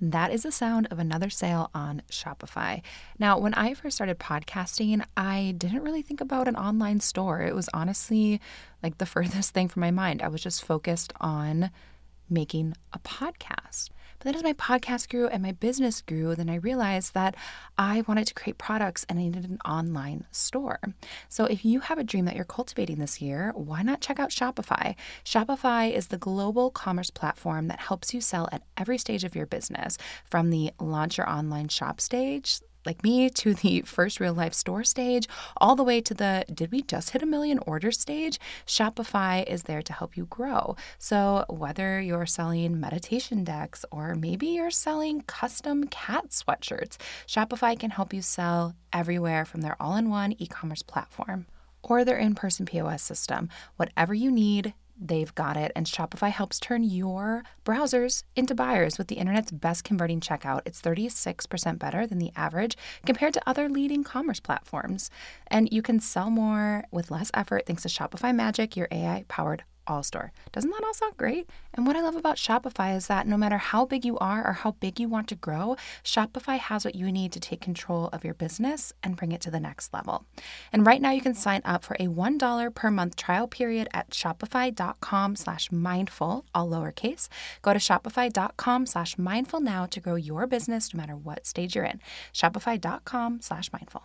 That is the sound of another sale on Shopify. Now, when I first started podcasting, I didn't really think about an online store. It was honestly like the furthest thing from my mind. I was just focused on making a podcast. But then as my podcast grew and my business grew, then I realized that I wanted to create products and I needed an online store. So if you have a dream that you're cultivating this year, why not check out Shopify? Shopify is the global commerce platform that helps you sell at every stage of your business, from the launch your online shop stage like me to the first real life store stage, all the way to the did we just hit a million order stage? Shopify is there to help you grow. So, whether you're selling meditation decks or maybe you're selling custom cat sweatshirts, Shopify can help you sell everywhere from their all in one e commerce platform or their in person POS system. Whatever you need, they've got it. And Shopify helps turn your browsers into buyers with the internet's best converting checkout. It's 36% better than the average compared to other leading commerce platforms. And you can sell more with less effort thanks to Shopify Magic, your AI powered all store. Doesn't that all sound great? And what I love about Shopify is that no matter how big you are or how big you want to grow, Shopify has what you need to take control of your business and bring it to the next level. And right now you can sign up for a $1 per month trial period at shopify.com slash mindful, all lowercase. Go to shopify.com slash mindful now to grow your business no matter what stage you're in. Shopify.com slash mindful.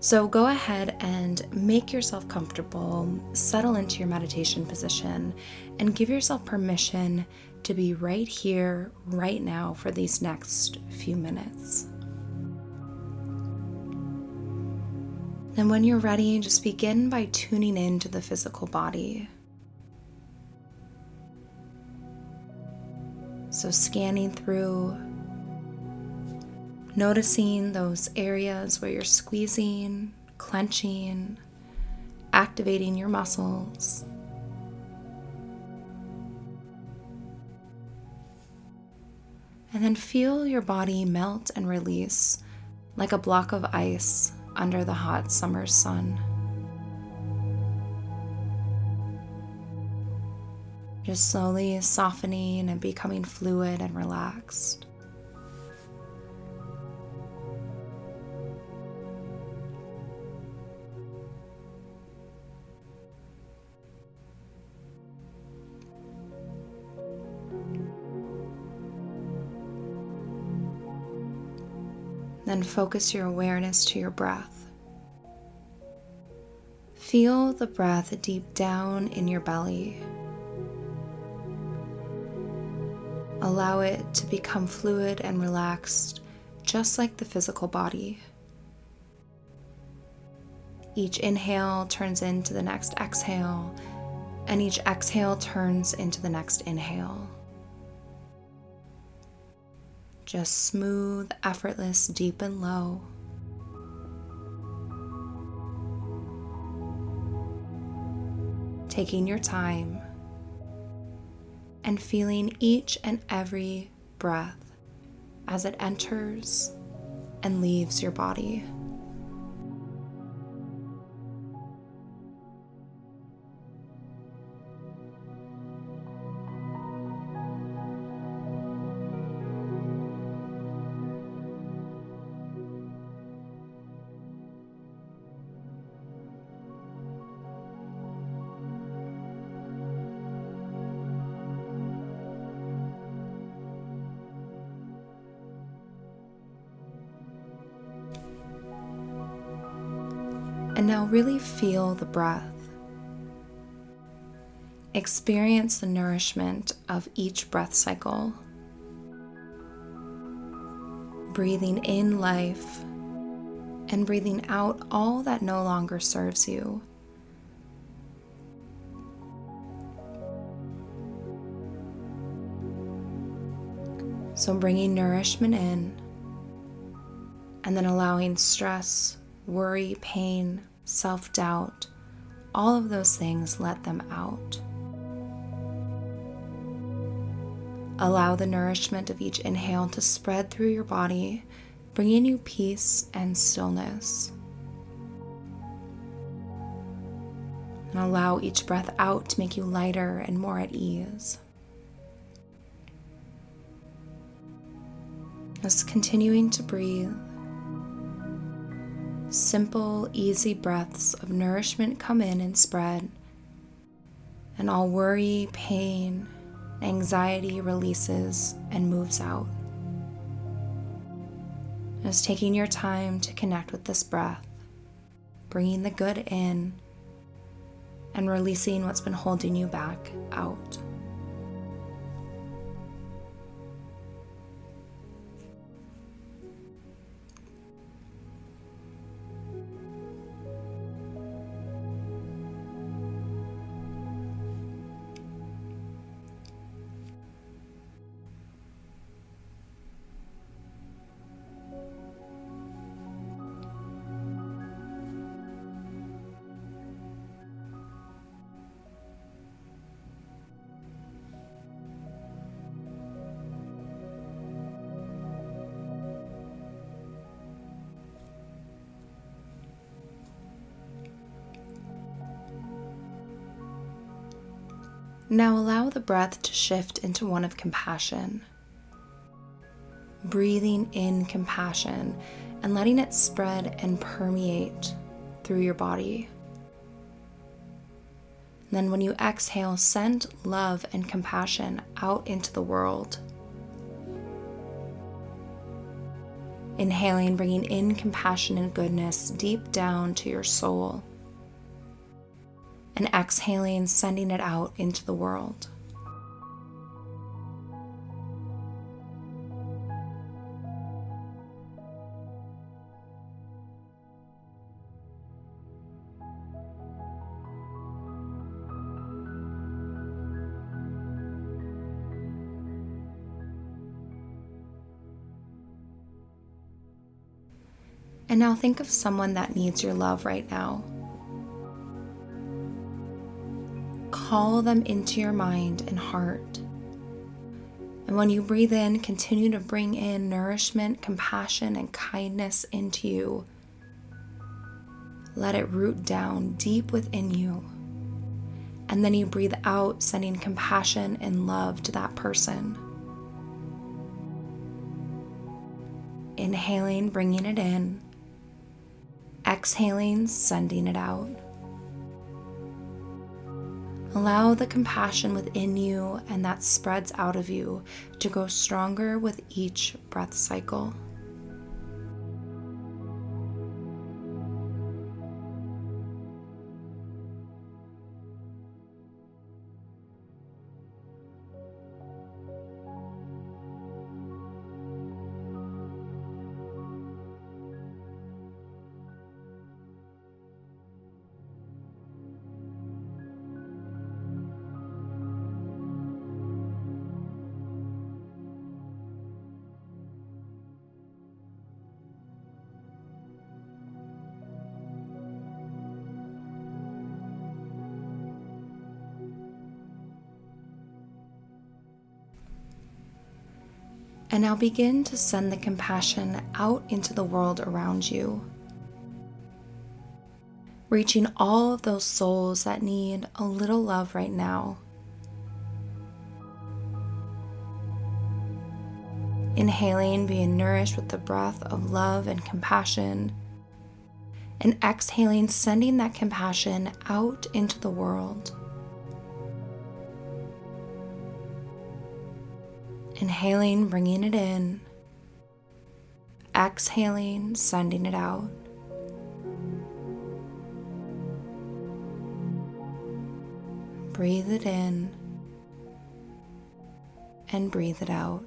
So go ahead and make yourself comfortable, settle into your meditation position, and give yourself permission to be right here, right now, for these next few minutes. And when you're ready, just begin by tuning into the physical body. So, scanning through Noticing those areas where you're squeezing, clenching, activating your muscles. And then feel your body melt and release like a block of ice under the hot summer sun. Just slowly softening and becoming fluid and relaxed. Then focus your awareness to your breath. Feel the breath deep down in your belly. Allow it to become fluid and relaxed, just like the physical body. Each inhale turns into the next exhale, and each exhale turns into the next inhale. Just smooth, effortless, deep and low. Taking your time and feeling each and every breath as it enters and leaves your body. And now really feel the breath. Experience the nourishment of each breath cycle. Breathing in life and breathing out all that no longer serves you. So bringing nourishment in and then allowing stress, worry, pain, self doubt, all of those things, let them out. Allow the nourishment of each inhale to spread through your body, bringing you peace and stillness. And allow each breath out to make you lighter and more at ease. Just continuing to breathe. Simple, easy breaths of nourishment come in and spread, and all worry, pain, anxiety releases and moves out. Just taking your time to connect with this breath, bringing the good in, and releasing what's been holding you back out. Now allow the breath to shift into one of compassion. Breathing in compassion and letting it spread and permeate through your body. Then when you exhale, send love and compassion out into the world. Inhaling, bringing in compassion and goodness deep down to your soul and exhaling, sending it out into the world. And now think of someone that needs your love right now. Call them into your mind and heart. And when you breathe in, continue to bring in nourishment, compassion, and kindness into you. Let it root down deep within you. And then you breathe out, sending compassion and love to that person. Inhaling, bringing it in. Exhaling, sending it out. Allow the compassion within you and that spreads out of you to grow stronger with each breath cycle. And now begin to send the compassion out into the world around you, reaching all of those souls that need a little love right now. Inhaling, being nourished with the breath of love and compassion. And exhaling, sending that compassion out into the world. Inhaling, bringing it in. Exhaling, sending it out. Breathe it in and breathe it out.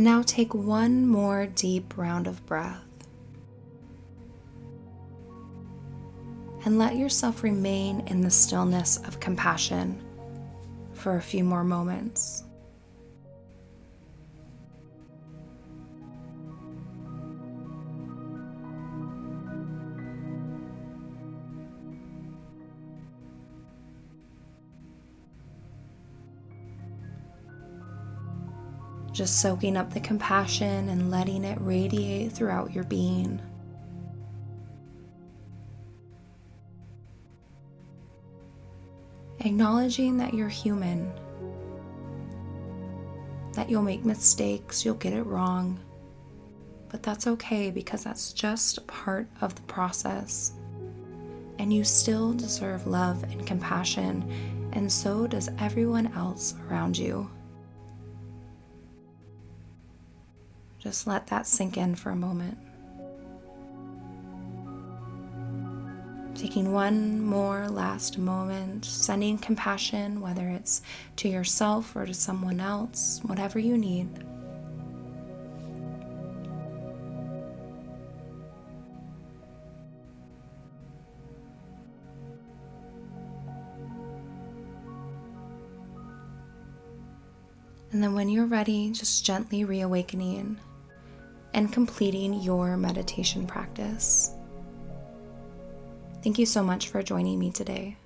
And now take one more deep round of breath. And let yourself remain in the stillness of compassion for a few more moments. Just soaking up the compassion and letting it radiate throughout your being. Acknowledging that you're human, that you'll make mistakes, you'll get it wrong, but that's okay because that's just part of the process. And you still deserve love and compassion, and so does everyone else around you. Just let that sink in for a moment. Taking one more last moment, sending compassion, whether it's to yourself or to someone else, whatever you need. And then when you're ready, just gently reawakening and completing your meditation practice. Thank you so much for joining me today.